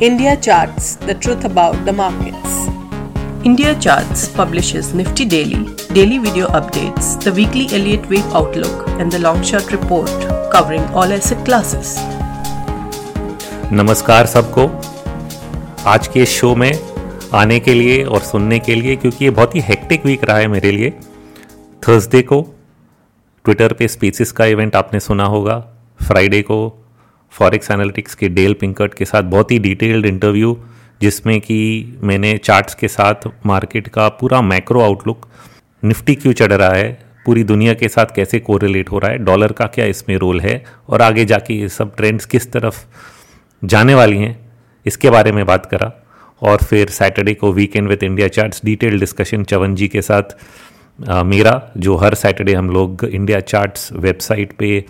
India Charts The Truth About the Markets. India Charts publishes Nifty Daily, daily video updates, the weekly Elliott Wave Outlook, and the Long Shot Report, covering all asset classes. नमस्कार सबको आज के show में आने के लिए और सुनने के लिए क्योंकि ये बहुत ही हेक्टिक वीक रहा है मेरे लिए थर्सडे को ट्विटर पे स्पीसीस का इवेंट आपने सुना होगा फ्राइडे को फॉरेक्स एनालिटिक्स के डेल पिंकर्ट के साथ बहुत ही डिटेल्ड इंटरव्यू जिसमें कि मैंने चार्ट्स के साथ मार्केट का पूरा मैक्रो आउटलुक निफ्टी क्यों चढ़ रहा है पूरी दुनिया के साथ कैसे कोरिलेट हो रहा है डॉलर का क्या इसमें रोल है और आगे जाके ये सब ट्रेंड्स किस तरफ़ जाने वाली हैं इसके बारे में बात करा। और फिर सैटरडे को weekend with India charts detail discussion Chavan ji के साथ आ, मेरा जो हर सैटरडे हम लोग इंडिया चार्ट्स वेबसाइट पे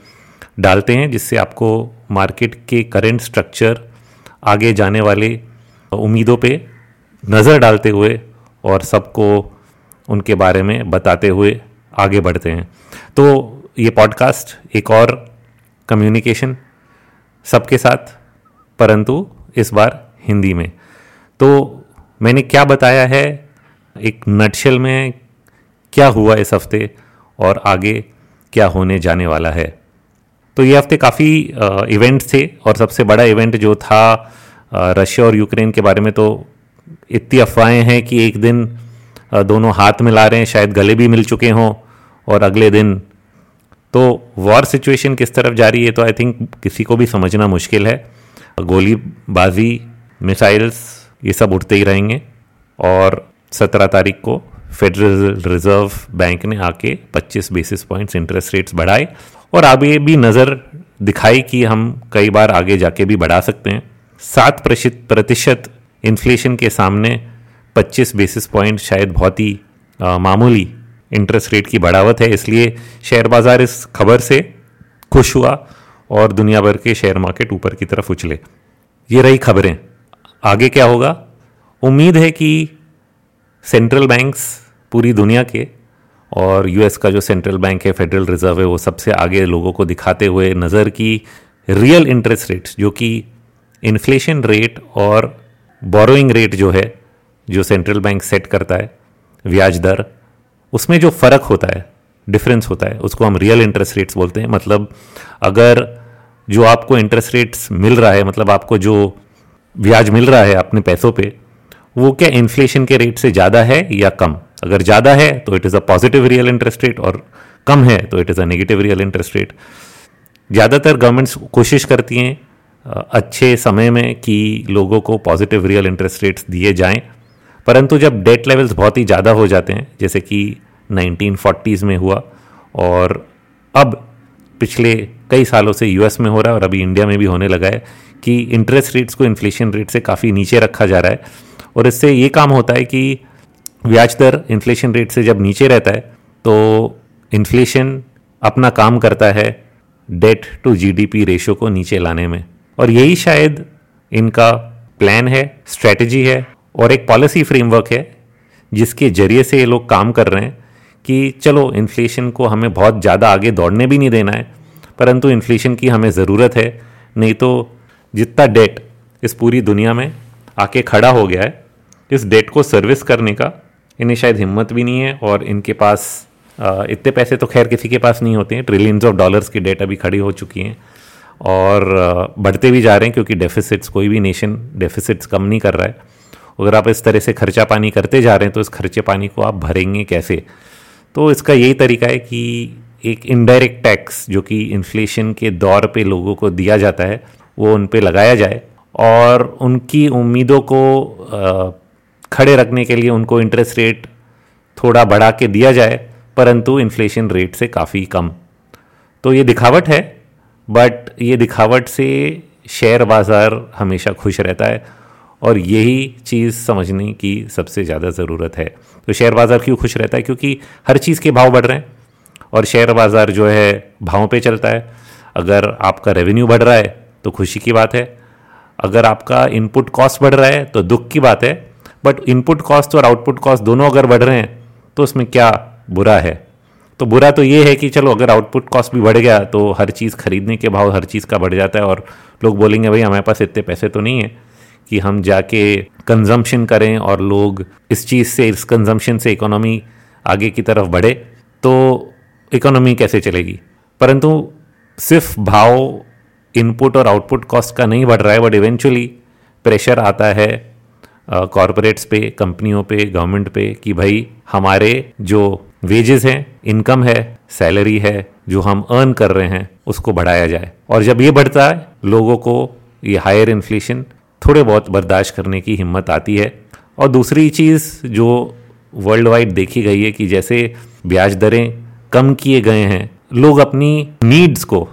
डालते हैं, जिससे आपको मार्केट के करेंट स्ट्रक्चर आगे जाने वाले उम्मीदों पे नज़र डालते हुए और सबको उनके बारे में बताते हुए आगे बढ़ते हैं। तो ये पॉडकास्ट एक और कम्युनिकेशन सबके साथ, परंतु इस बार हिंदी में। तो मैंने क्या बताया है, एक नटशल में क्या हुआ इस हफ़्ते और आगे क्या होने जाने वाला है। तो ये हफ़्ते काफ़ी इवेंट थे और सबसे बड़ा इवेंट जो था रशिया और यूक्रेन के बारे में तो इतनी अफवाहें हैं कि एक दिन दोनों हाथ मिला रहे हैं, शायद गले भी मिल चुके हों और अगले दिन। तो वॉर सिचुएशन किस तरफ़ जा रही है तो आई थिंक किसी को भी समझना मुश्किल है। गोलीबाजी मिसाइल्स ये सब उठते ही रहेंगे और सत्रह तारीख को फेडरल रिज़र्व बैंक ने आके 25 बेसिस पॉइंट्स इंटरेस्ट रेट्स बढ़ाए और आगे भी नज़र दिखाई कि हम कई बार आगे जाके भी बढ़ा सकते हैं। सात प्रतिशत इन्फ्लेशन के सामने 25 बेसिस पॉइंट शायद बहुत ही मामूली इंटरेस्ट रेट की बढ़ावत है। इसलिए शेयर बाज़ार इस खबर से खुश हुआ और दुनिया भर के शेयर मार्केट ऊपर की तरफ़ उछले। ये रही खबरें। आगे क्या होगा? उम्मीद है कि सेंट्रल बैंक्स पूरी दुनिया के और यूएस का जो सेंट्रल बैंक है फेडरल रिज़र्व है, वो सबसे आगे लोगों को दिखाते हुए नज़र की रियल इंटरेस्ट रेट्स जो कि इन्फ्लेशन रेट और बोरोइंग रेट जो है, जो सेंट्रल बैंक सेट करता है, ब्याज दर, उसमें जो फ़र्क होता है डिफरेंस होता है, उसको हम रियल इंटरेस्ट रेट्स बोलते हैं। मतलब अगर जो आपको इंटरेस्ट रेट्स मिल रहा है मतलब आपको जो ब्याज मिल रहा है अपने पैसों पे वो क्या इन्फ्लेशन के रेट से ज़्यादा है या कम? अगर ज़्यादा है तो it is a positive real interest rate और कम है तो it is a negative real interest rate ज़्यादातर गवर्नमेंट्स कोशिश करती हैं अच्छे समय में कि लोगों को पॉजिटिव रियल इंटरेस्ट रेट्स दिए जाएँ। परंतु जब डेट लेवल्स बहुत ही ज़्यादा हो जाते हैं, जैसे कि 1940s में हुआ, और अब पिछले कई सालों से यूएस में हो रहा है और अभी इंडिया में भी होने लगा है कि इंटरेस्ट रेट्स को इन्फ्लेशन रेट से काफ़ी नीचे रखा जा रहा है। और इससे ये काम होता है कि ब्याज दर इन्फ्लेशन रेट से जब नीचे रहता है तो इन्फ्लेशन अपना काम करता है डेट टू जीडीपी रेशो को नीचे लाने में। और यही शायद इनका प्लान है स्ट्रेटजी है, और एक पॉलिसी फ्रेमवर्क है, जिसके ज़रिए से ये लोग काम कर रहे हैं कि चलो इन्फ्लेशन को हमें बहुत ज़्यादा आगे दौड़ने भी नहीं देना है, परंतु इन्फ्लेशन की हमें ज़रूरत है, नहीं तो जितना डेट इस पूरी दुनिया में आके खड़ा हो गया है, इस डेट को सर्विस करने का इन्हें शायद हिम्मत भी नहीं है और इनके पास इतने पैसे तो खैर किसी के पास नहीं होते हैं। ट्रिलियंस ऑफ़ डॉलर्स की डेट अभी खड़ी हो चुकी हैं और बढ़ते भी जा रहे हैं क्योंकि डेफिसिट्स कोई भी नेशन डेफिसिट्स कम नहीं कर रहा है। अगर आप इस तरह से खर्चा पानी करते जा रहे हैं तो इस खर्चे पानी को आप भरेंगे कैसे? तो इसका यही तरीका है कि एक इनडायरेक्ट टैक्स जो कि इन्फ्लेशन के दौर पे लोगों को दिया जाता है वो उन पर लगाया जाए और उनकी उम्मीदों को खड़े रखने के लिए उनको इंटरेस्ट रेट थोड़ा बढ़ा के दिया जाए, परंतु इन्फ्लेशन रेट से काफ़ी कम। तो ये दिखावट है बट ये दिखावट से शेयर बाज़ार हमेशा खुश रहता है और यही चीज़ समझने की सबसे ज़्यादा ज़रूरत है। तो शेयर बाज़ार क्यों खुश रहता है? क्योंकि हर चीज़ के भाव बढ़ रहे हैं और शेयर बाज़ार जो है भावों पे चलता है। अगर आपका रेवेन्यू बढ़ रहा है तो खुशी की बात है। अगर आपका इनपुट कॉस्ट बढ़ रहा है तो दुख की बात है। बट इनपुट कॉस्ट और आउटपुट कॉस्ट दोनों अगर बढ़ रहे हैं तो उसमें क्या बुरा है? तो बुरा तो ये है कि चलो, अगर आउटपुट कॉस्ट भी बढ़ गया तो हर चीज़ खरीदने के भाव हर चीज़ का बढ़ जाता है और लोग बोलेंगे, भाई, हमारे पास इतने पैसे तो नहीं है कि हम जाके कंजम्पशन करें और लोग इस चीज़ से, इस कंजम्पशन से इकोनॉमी आगे की तरफ़ बढ़े तो इकोनॉमी कैसे चलेगी? परंतु सिर्फ़ भाव इनपुट और आउटपुट कॉस्ट का नहीं बढ़ रहा है बट इवेंचुअली प्रेशर आता है कॉरपोरेट्स पे, कंपनियों पे गवर्नमेंट पे, कि भाई हमारे जो वेजेस हैं इनकम है सैलरी है, जो हम अर्न कर रहे हैं, उसको बढ़ाया जाए। और जब ये बढ़ता है, लोगों को ये हायर इन्फ्लेशन थोड़े बहुत बर्दाश्त करने की हिम्मत आती है। और दूसरी चीज़ जो वर्ल्ड वाइड देखी गई है कि जैसे ब्याज दरें कम किए गए हैं, लोग अपनी नीड्स को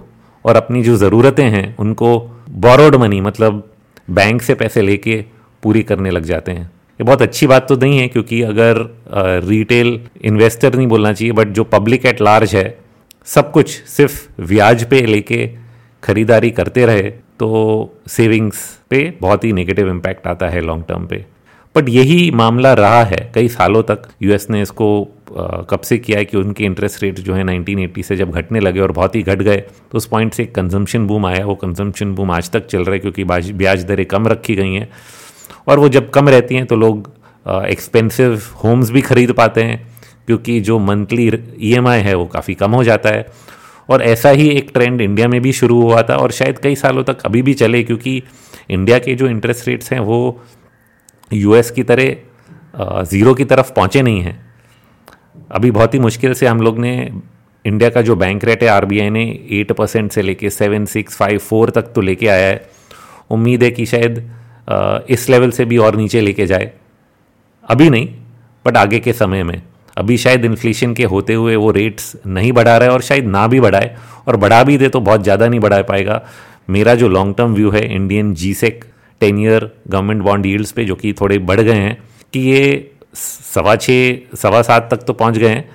और अपनी जो ज़रूरतें हैं, उनको बोरोड मनी मतलब बैंक से पैसे लेके पूरी करने लग जाते हैं। ये बहुत अच्छी बात तो नहीं है, क्योंकि अगर रिटेल इन्वेस्टर नहीं बोलना चाहिए बट जो पब्लिक एट लार्ज है, सब कुछ सिर्फ़ ब्याज पे लेके खरीदारी करते रहे तो सेविंग्स पे बहुत ही नेगेटिव इम्पैक्ट आता है लॉन्ग टर्म पे। बट यही मामला रहा है, कई सालों तक यूएस ने इसको कब से किया है कि उनके इंटरेस्ट रेट जो है 1980 से जब घटने लगे और बहुत ही घट गए तो उस पॉइंट से एक कंजम्पशन बूम आया। वो कंजम्पशन बूम आज तक चल रहा है क्योंकि ब्याज दरें कम रखी गई हैं। और वो जब कम रहती हैं तो लोग एक्सपेंसिव होम्स भी खरीद पाते हैं, क्योंकि जो मंथली ई e है, वो काफ़ी कम हो जाता है। और ऐसा ही एक ट्रेंड इंडिया में भी शुरू हुआ था और शायद कई सालों तक अभी भी चले, क्योंकि इंडिया के जो इंटरेस्ट रेट्स हैं, वो यूएस की तरह ज़ीरो की तरफ़ पहुँचे नहीं हैं। अभी बहुत ही मुश्किल से हम लोग ने इंडिया का जो बैंक रेट है आरबीआई ने एट परसेंट से लेके सेवन सिक्स फाइव फोर तक तो लेके आया है। उम्मीद है कि शायद इस लेवल से भी और नीचे लेके जाए। अभी नहीं बट आगे के समय में। अभी शायद इन्फ्लेशन के होते हुए वो रेट्स नहीं बढ़ा रहा है और शायद ना भी बढ़ाए, और बढ़ा भी दे तो बहुत ज़्यादा नहीं बढ़ा पाएगा। मेरा जो लॉन्ग टर्म व्यू है Indian G sec ten year government bond yields पे, जो कि थोड़े बढ़ गए हैं, कि ये सवा छः सवा सात तक तो पहुँच गए हैं।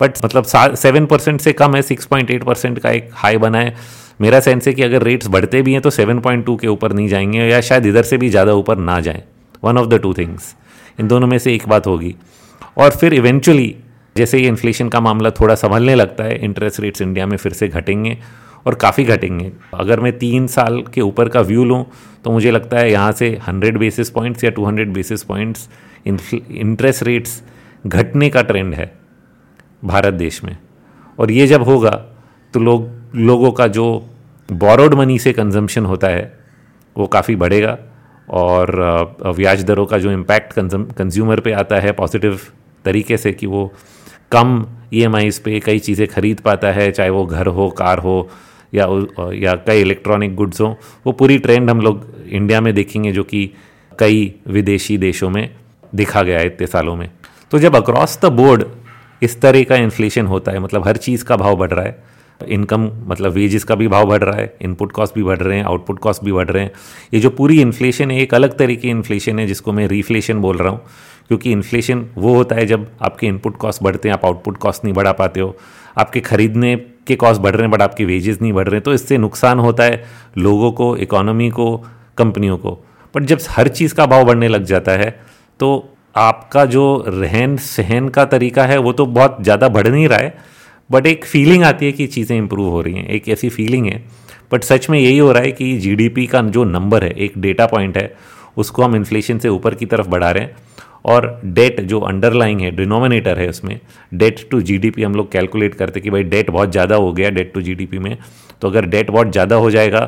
बट मतलब सेवन परसेंट से कम है सिक्स पॉइंट एट परसेंट का एक हाई बना है। मेरा सेंस है कि अगर रेट्स बढ़ते भी हैं तो सेवन पॉइंट टू के ऊपर नहीं जाएँगे या शायद इधर से भी ज़्यादा ऊपर ना जाएँ। One of the two things इन दोनों में से एक बात होगी। और फिर इवेंचुअली जैसे ये इन्फ्लेशन का मामला थोड़ा संभलने लगता है इंटरेस्ट रेट्स इंडिया में फिर से घटेंगे। और काफ़ी घटेंगे। अगर मैं तीन साल के ऊपर का व्यू लूँ तो मुझे लगता है यहाँ से हंड्रेड बेसिस पॉइंट्स या two hundred basis points interest rates घटने का ट्रेंड है भारत देश में। और ये जब होगा तो लोग, लोगों का जो बोरोड मनी से कंजम्पशन होता है, वो काफ़ी बढ़ेगा और ब्याज दरों का जो इम्पैक्ट कंज्यूमर पे आता है पॉजिटिव तरीके से कि वो कम ई एम पे कई चीज़ें खरीद पाता है, चाहे वो घर हो, कार हो या या कई इलेक्ट्रॉनिक गुड्स हों, वो पूरी ट्रेंड हम लोग इंडिया में देखेंगे जो कि कई विदेशी देशों में देखा गया है इतने सालों में। तो जब अक्रॉस द बोर्ड इस तरह का इन्फ्लेशन होता है मतलब हर चीज़ का भाव बढ़ रहा है इनकम मतलब वेजेस का भी भाव बढ़ रहा है इनपुट कॉस्ट भी बढ़ रहे हैं आउटपुट कॉस्ट भी बढ़ रहे हैं। ये जो पूरी इन्फ्लेशन है, एक अलग तरीके की इन्फ्लेशन है जिसको मैं रिफ्लेशन बोल रहा हूँ, क्योंकि इन्फ्लेशन वो होता है जब आपके इनपुट कॉस्ट बढ़ते हैं, आप आउटपुट कॉस्ट नहीं बढ़ा पाते हो, आपके खरीदने के कॉस्ट बढ़ रहे हैं बट आपके वेजेस नहीं बढ़ रहे तो इससे नुकसान होता है लोगों को इकोनॉमी को कंपनियों को। बट जब हर चीज़ का भाव बढ़ने लग जाता है तो आपका जो रहन सहन का तरीका है, वो तो बहुत ज़्यादा बढ़ नहीं रहा है बट एक फीलिंग आती है कि चीज़ें इंप्रूव हो रही हैं, एक ऐसी फीलिंग है। बट सच में यही हो रहा है कि जीडीपी का जो नंबर है, एक डेटा पॉइंट है, उसको हम इन्फ्लेशन से ऊपर की तरफ़ बढ़ा रहे हैं। और डेट जो अंडरलाइंग है डिनोमिनेटर है उसमें डेट टू जीडीपी हम लोग कैलकुलेट करते कि भाई डेट बहुत ज़्यादा हो गया डेट टू जीडीपी में। तो अगर डेट बहुत ज़्यादा हो जाएगा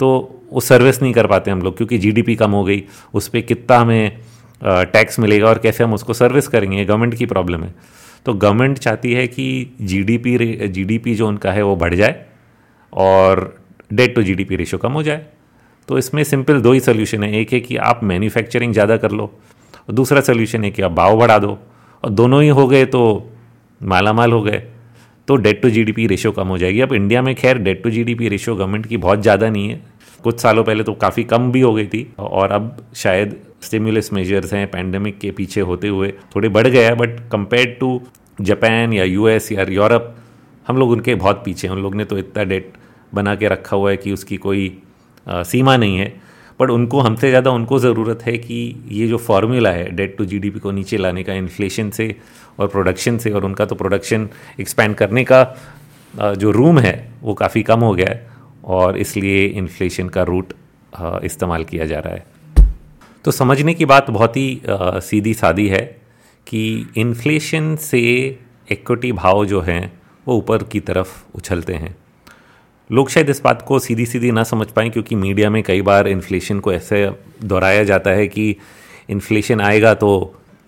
तो वो सर्विस नहीं कर पाते हम लोग, क्योंकि जीडीपी कम हो गई, उस पर कितना हमें टैक्स मिलेगा और कैसे हम उसको सर्विस करेंगे गवर्नमेंट की प्रॉब्लम है। तो गवर्नमेंट चाहती है कि जीडीपी जीडीपी जो उनका है वो बढ़ जाए और डेट टू जीडीपी रेशो कम हो जाए। तो इसमें सिंपल दो ही सोल्यूशन है, एक है कि आप मैन्युफैक्चरिंग ज़्यादा कर लो और दूसरा सोल्यूशन है कि आप भाव बढ़ा दो। और दोनों ही हो गए तो माला माल हो गए। तो डेट टू जीडीपी रेशो कम हो जाएगी। अब इंडिया में खैर debt to GDP ratio government की बहुत ज़्यादा नहीं है। कुछ सालों पहले तो काफ़ी कम भी हो गई थी। और अब शायद स्टिमुलस मेजर्स हैं पैंडमिक के पीछे होते हुए थोड़े बढ़ गया है। बट कंपेयर टू जापान या यूएस या यूरोप हम लोग उनके बहुत पीछे हैं। उन लोग ने तो इतना डेट बना के रखा हुआ है कि उसकी कोई आ, सीमा नहीं है। बट उनको हमसे ज़्यादा उनको ज़रूरत है कि ये जो फार्मूला है डेट टू जीडीपी को नीचे लाने का इन्फ्लेशन से और प्रोडक्शन से, और उनका तो प्रोडक्शन एक्सपैंड करने का जो रूम है, वो काफ़ी कम हो गया है और इसलिए इन्फ्लेशन का रूट इस्तेमाल किया जा रहा है। तो समझने की बात बहुत ही सीधी सादी है कि इन्फ्लेशन से इक्विटी भाव जो हैं, वो ऊपर की तरफ़ उछलते हैं। लोग शायद इस बात को सीधी सीधी ना समझ पाएँ क्योंकि मीडिया में कई बार इन्फ्लेशन को ऐसे दोहराया जाता है कि इन्फ्लेशन आएगा तो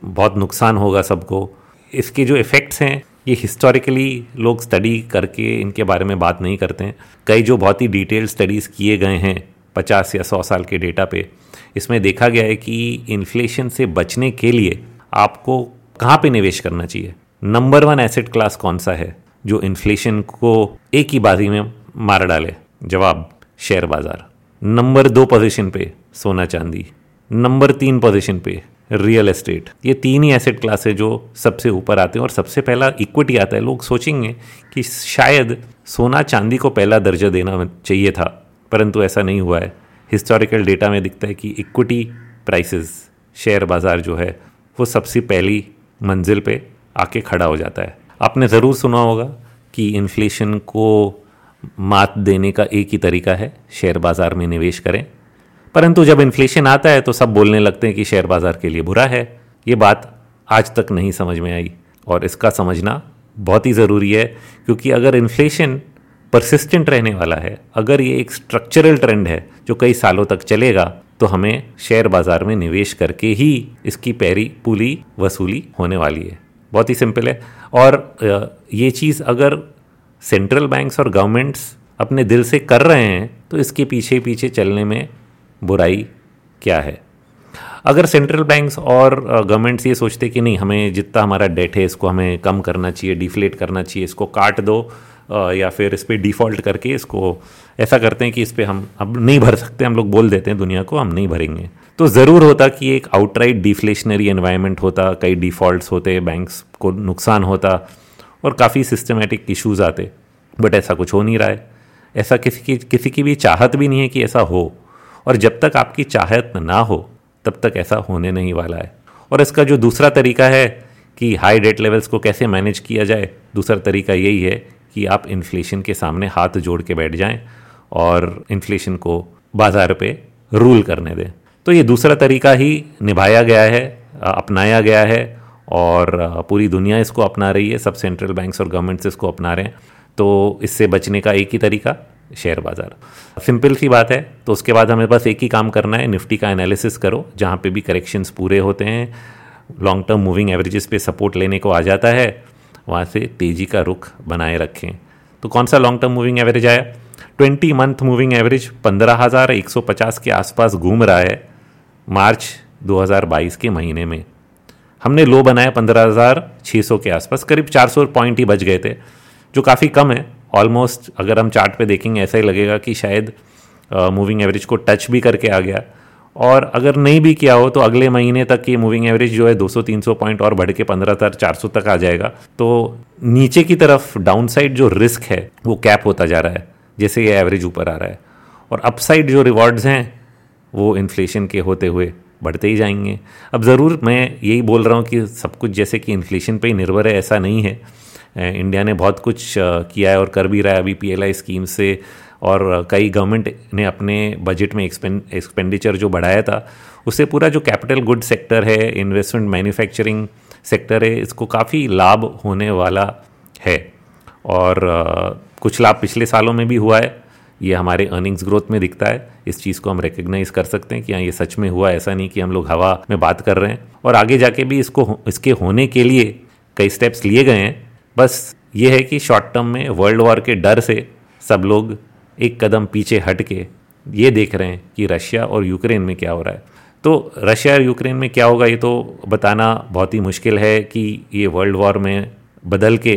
बहुत नुकसान होगा सबको। इसके जो इफ़ेक्ट्स हैं, ये हिस्टोरिकली लोग स्टडी करके इनके बारे में बात नहीं करते हैं। कई जो बहुत ही डिटेल स्टडीज़ किए गए हैं पचास या सौ साल के डेटा पे, इसमें देखा गया है कि इन्फ्लेशन से बचने के लिए आपको कहाँ पे निवेश करना चाहिए? नंबर वन एसेट क्लास कौन सा है जो इन्फ्लेशन को एक ही बाजी में मार डाले। जवाब, शेयर बाज़ार। नंबर दो पोजीशन पे सोना चांदी। नंबर तीन पोजीशन पे रियल एस्टेट ये तीन ही एसेट क्लास है जो सबसे ऊपर आते हैं और सबसे पहला इक्विटी आता है। लोग सोचेंगे कि शायद सोना चांदी को पहला दर्जा देना चाहिए था, परंतु ऐसा नहीं हुआ है। हिस्टोरिकल डेटा में दिखता है कि इक्विटी प्राइसेस शेयर बाज़ार जो है, वो सबसे पहली मंजिल पे आके खड़ा हो जाता है। आपने ज़रूर सुना होगा कि इन्फ्लेशन को मात देने का एक ही तरीका है, शेयर बाज़ार में निवेश करें। परंतु जब इन्फ्लेशन आता है तो सब बोलने लगते हैं कि शेयर बाज़ार के लिए बुरा है। ये बात आज तक नहीं समझ में आई और इसका समझना बहुत ही ज़रूरी है, क्योंकि अगर इन्फ्लेशन परसिस्टेंट रहने वाला है, अगर ये एक स्ट्रक्चरल ट्रेंड है जो कई सालों तक चलेगा तो हमें शेयर बाज़ार में निवेश करके ही इसकी पैरी पुली वसूली होने वाली है। बहुत ही सिंपल है। और ये चीज़ अगर सेंट्रल बैंक्स और गवर्नमेंट्स अपने दिल से कर रहे हैं तो इसके पीछे पीछे चलने में बुराई क्या है? अगर सेंट्रल बैंक्स और गवर्नमेंट्स ये सोचते कि नहीं, हमें जितना हमारा डेट है, इसको हमें कम करना चाहिए, डिफ्लेट करना चाहिए, इसको काट दो या फिर इस पर डिफ़ॉल्ट करके इसको, ऐसा करते हैं कि इस पर हम, अब नहीं भर सकते, हम लोग बोल देते हैं दुनिया को, हम नहीं भरेंगे। तो ज़रूर होता कि एक आउटराइट डिफ्लेशनरी एनवायरनमेंट होता, कई डिफ़ॉल्ट्स होते बैंक्स को नुकसान होता और काफ़ी सिस्टमेटिक इश्यूज़ आते बट ऐसा कुछ हो नहीं रहा है। ऐसा किसी की किसी की भी चाहत भी नहीं है कि ऐसा हो। और जब तक आपकी चाहत ना हो, तब तक ऐसा होने नहीं वाला है। और इसका जो दूसरा तरीका है कि हाई डेट लेवल्स को कैसे मैनेज किया जाए, दूसरा तरीका यही है कि आप इन्फ्लेशन के सामने हाथ जोड़ के बैठ जाएँ और इन्फ्लेशन को बाज़ार पे रूल करने दें। तो ये दूसरा तरीका ही निभाया गया है, अपनाया गया है और पूरी दुनिया इसको अपना रही है, सब सेंट्रल बैंक्स और गवर्नमेंट्स इसको अपना रहे हैं। तो इससे बचने का एक ही तरीका शेयर बाज़ार। सिंपल सी बात है तो उसके बाद हमें बस एक ही काम करना है, निफ्टी का एनालिसिस करो, जहाँ पे भी करेक्शंस पूरे होते हैं। लॉन्ग टर्म मूविंग एवरेजेस पे सपोर्ट लेने को आ जाता है, वहाँ से तेज़ी का रुख बनाए रखें। तो कौन सा लॉन्ग टर्म मूविंग एवरेज आया? ट्वेंटी मंथ मूविंग एवरेज पंद्रह हज़ार एक सौ पचास के आसपास घूम रहा है, मार्च 2022 के महीने में। हमने लो बनाया पंद्रह हज़ार छः सौ के आसपास, करीब चार सौ पॉइंट ही बच गए थे, जो काफ़ी कम है। ऑलमोस्ट अगर हम चार्ट पे देखेंगे, ऐसा ही लगेगा कि शायद मूविंग एवरेज को टच भी करके आ गया। और अगर नहीं भी किया हो तो अगले महीने तक ये मूविंग एवरेज जो है 200-300 पॉइंट और बढ़ के पंद्रह हज़ार चार तक आ जाएगा। तो नीचे की तरफ़ डाउन साइड जो रिस्क है, वो कैप होता जा रहा है, जैसे ये एवरेज ऊपर आ रहा है। और अपसाइड जो रिवॉर्ड्स हैं, वो इन्फ्लेशन के होते हुए बढ़ते ही जाएँगे। अब ज़रूर मैं यही बोल रहा हूँ कि सब कुछ जैसे कि इन्फ्लेशन पे ही निर्भर है, ऐसा नहीं है। इंडिया ने बहुत कुछ किया है और कर भी रहा है अभी पीएलआई स्कीम से और कई गवर्नमेंट ने अपने बजट में एक्सपेंडिचर जो बढ़ाया था, उससे पूरा जो कैपिटल गुड सेक्टर है इन्वेस्टमेंट मैन्युफैक्चरिंग सेक्टर है, इसको काफ़ी लाभ होने वाला है। और कुछ लाभ पिछले सालों में भी हुआ है। ये हमारे अर्निंग्स ग्रोथ में दिखता है। इस चीज़ को हम रिकग्नाइज कर सकते हैं कि हाँ ये सच में हुआ। ऐसा नहीं कि हम लोग हवा में बात कर रहे हैं। और आगे जाके भी इसको इसके होने के लिए कई स्टेप्स लिए गए हैं। बस ये है कि शॉर्ट टर्म में वर्ल्ड वॉर के डर से सब लोग एक कदम पीछे हट के ये देख रहे हैं कि रशिया और यूक्रेन में क्या हो रहा है। तो रशिया और यूक्रेन में क्या होगा, ये तो बताना बहुत ही मुश्किल है कि ये वर्ल्ड वॉर में बदल के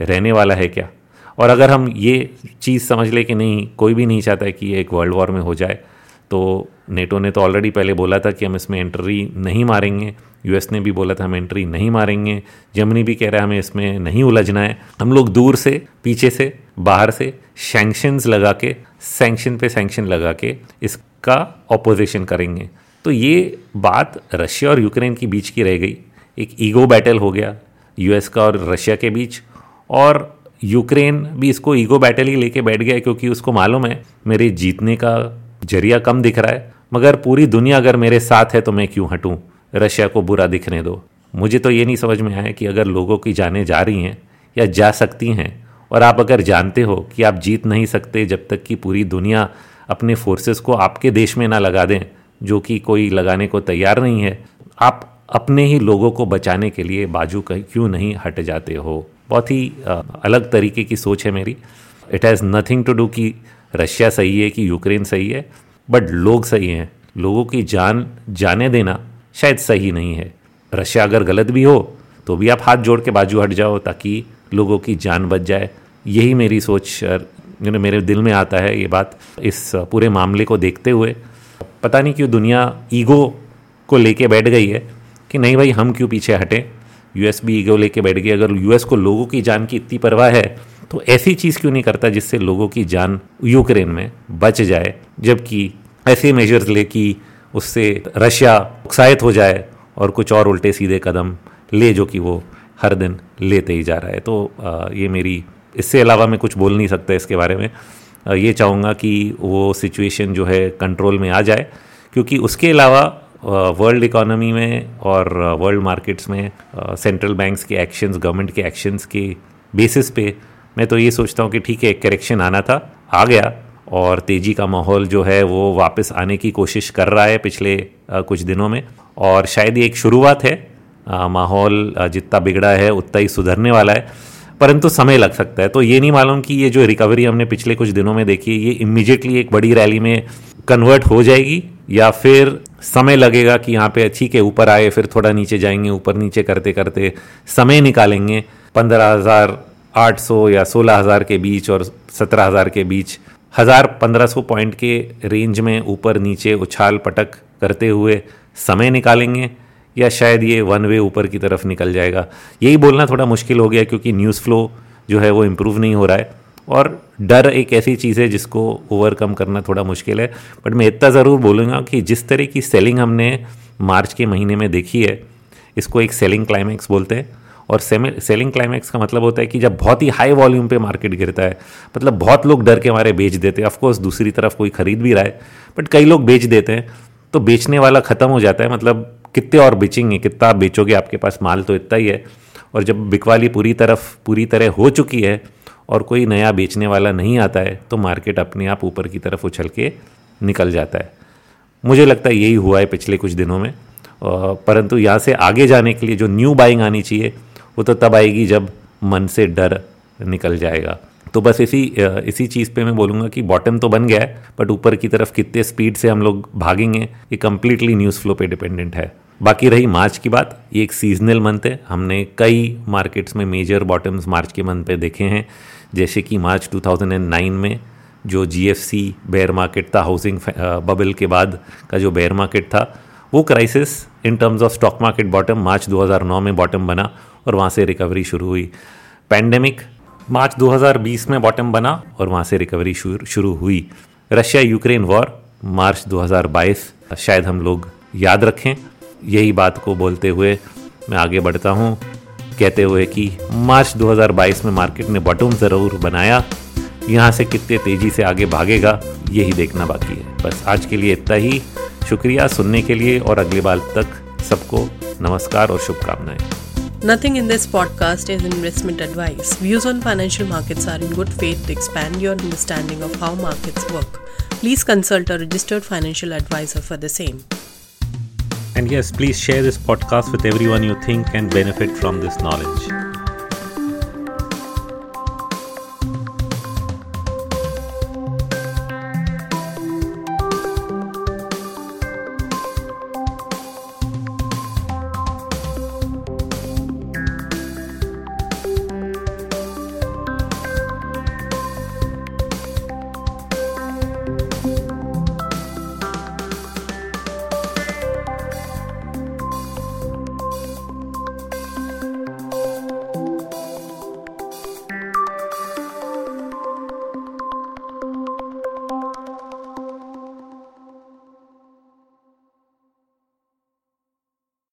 रहने वाला है क्या। और अगर हम ये चीज़ समझ ले कि नहीं, कोई भी नहीं चाहता है कि ये एक वर्ल्ड वॉर में हो जाए तो नेटो ने तो ऑलरेडी पहले बोला था कि हम इसमें एंट्री नहीं मारेंगे। यूएस ने भी बोला था हम एंट्री नहीं मारेंगे। जर्मनी भी कह रहा है हमें इसमें नहीं उलझना है। हम लोग दूर से, पीछे से, बाहर से सैंक्शंस लगा के सैंक्शन पे सैंक्शन लगा के इसका ऑपोजिशन करेंगे। तो ये बात रशिया और यूक्रेन के बीच की रह गई। एक ईगो बैटल हो गया, यूएस का और रशिया के बीच। और यूक्रेन भी इसको ईगो बैटल ही लेके बैठ गया क्योंकि उसको मालूम है मेरे जीतने का ज़रिया कम दिख रहा है। मगर पूरी दुनिया अगर मेरे साथ है तो मैं क्यों हटूं? रशिया को बुरा दिखने दो। मुझे तो ये नहीं समझ में आया कि अगर लोगों की जाने जा रही हैं या जा सकती हैं और आप अगर जानते हो कि आप जीत नहीं सकते जब तक कि पूरी दुनिया अपने फोर्सेस को आपके देश में ना लगा दें, जो कि कोई लगाने को तैयार नहीं है, आप अपने ही लोगों को बचाने के लिए बाजू क्यों नहीं हट जाते हो? बहुत ही अलग तरीके की सोच है मेरी। It has nothing to do कि रशिया सही है कि यूक्रेन सही है बट लोग सही हैं। लोगों की जान जाने देना शायद सही नहीं है। रशिया अगर गलत भी हो तो भी आप हाथ जोड़ के बाजू हट जाओ ताकि लोगों की जान बच जाए। यही मेरी सोच यू मेरे दिल में आता है ये बात इस पूरे मामले को देखते हुए। पता नहीं क्यों दुनिया ईगो को लेके बैठ गई है कि नहीं भाई, हम क्यों पीछे हटें? यूएस भी ईगो लेके बैठ गई, अगर यूएस को लोगों की जान की इतनी परवाह है तो ऐसी चीज़ क्यों नहीं करता जिससे लोगों की जान यूक्रेन में बच जाए? जबकि ऐसे मेजर्स ले कि उससे रशिया उत्साहित हो जाए और कुछ और उल्टे सीधे कदम ले जो कि वो हर दिन लेते ही जा रहा है। तो ये मेरी, इससे अलावा मैं कुछ बोल नहीं सकता इसके बारे में। ये चाहूँगा कि वो सिचुएशन जो है कंट्रोल में आ जाए, क्योंकि उसके अलावा वर्ल्ड इकोनॉमी में और वर्ल्ड मार्केट्स में सेंट्रल बैंक्स के एक्शंस गवर्नमेंट के एक्शंस के बेसिस पे मैं तो ये सोचता हूँ कि ठीक है, एक करेक्शन आना था, आ गया और तेज़ी का माहौल जो है वो वापस आने की कोशिश कर रहा है पिछले कुछ दिनों में और शायद ये एक शुरुआत है। माहौल जितना बिगड़ा है उतना ही सुधरने वाला है, परंतु समय लग सकता है। तो ये नहीं मालूम कि ये जो रिकवरी हमने पिछले कुछ दिनों में देखी है, ये इमिजिएटली एक बड़ी रैली में कन्वर्ट हो जाएगी या फिर समय लगेगा कि यहाँ पे ठीक है ऊपर आए, फिर थोड़ा नीचे जाएँगे, ऊपर नीचे करते करते समय निकालेंगे। पंद्रह हज़ार आठ सौ या सोलह हज़ार के बीच और सत्रह हज़ार के बीच, हज़ार पंद्रह सौ पॉइंट के रेंज में ऊपर नीचे उछाल पटक करते हुए समय निकालेंगे, या शायद ये वन वे ऊपर की तरफ़ निकल जाएगा। यही बोलना थोड़ा मुश्किल हो गया, क्योंकि न्यूज़ फ्लो जो है वो इम्प्रूव नहीं हो रहा है। और डर एक ऐसी चीज़ है जिसको ओवरकम करना थोड़ा मुश्किल है। बट मैं इतना ज़रूर बोलूँगा कि जिस तरह की सेलिंग हमने मार्च के महीने में देखी है, इसको एक सेलिंग क्लाइमैक्स बोलते हैं। और सेलिंग क्लाइमैक्स का मतलब होता है कि जब बहुत ही हाई वॉल्यूम पे मार्केट गिरता है मतलब बहुत लोग डर के मारे बेच देते हैं। ऑफकोर्स दूसरी तरफ़ कोई खरीद भी रहा है बट कई लोग बेच देते हैं तो बेचने वाला ख़त्म हो जाता है। मतलब कितने और बेचेंगे, कितना आप बेचोगे, आपके पास माल तो इतना ही है। और जब बिकवाली पूरी तरफ़, पूरी तरह हो चुकी है और कोई नया बेचने वाला नहीं आता है तो मार्केट अपने आप ऊपर की तरफ़ उछल के निकल जाता है। मुझे लगता है यही हुआ है पिछले कुछ दिनों में। परंतु यहाँ से आगे जाने के लिए जो न्यू बाइंग आनी चाहिए, वो तो तब आएगी जब मन से डर निकल जाएगा। तो बस इसी इसी चीज़ पे मैं बोलूँगा कि बॉटम तो बन गया है बट ऊपर की तरफ़ कितने स्पीड से हम लोग भागेंगे, ये कम्प्लीटली न्यूज़ फ्लो पे डिपेंडेंट है। बाकी रही मार्च की बात, ये एक सीजनल मंथ है। हमने कई मार्केट्स में मेजर बॉटम्स मार्च के मंथ पे देखे हैं। जैसे कि मार्च 2009 में जो जीएफसी बेयर मार्केट था हाउसिंग बबल के बाद का जो बेयर मार्केट था, वो crisis in terms of stock market bottom March 2009 में बॉटम बना और वहाँ से रिकवरी शुरू हुई। पैंडेमिक मार्च 2020 में बॉटम बना और वहाँ से रिकवरी शुरू हुई। रशिया यूक्रेन वॉर मार्च 2022 शायद हम लोग याद रखें। यही बात को बोलते हुए मैं आगे बढ़ता हूँ कहते हुए कि मार्च 2022 में मार्केट ने बॉटम ज़रूर बनाया यहाँ से कितने तेज़ी से आगे भागेगा यही देखना बाकी है बस आज के लिए इतना ही शुक्रिया सुनने के लिए और अगली बार तक सबको नमस्कार और शुभकामनाएँ Nothing in this podcast is investment advice. Views on financial markets are in good faith to expand your understanding of how markets work. Please consult a registered financial advisor for the same. And yes, please share this podcast with everyone you think can benefit from this knowledge.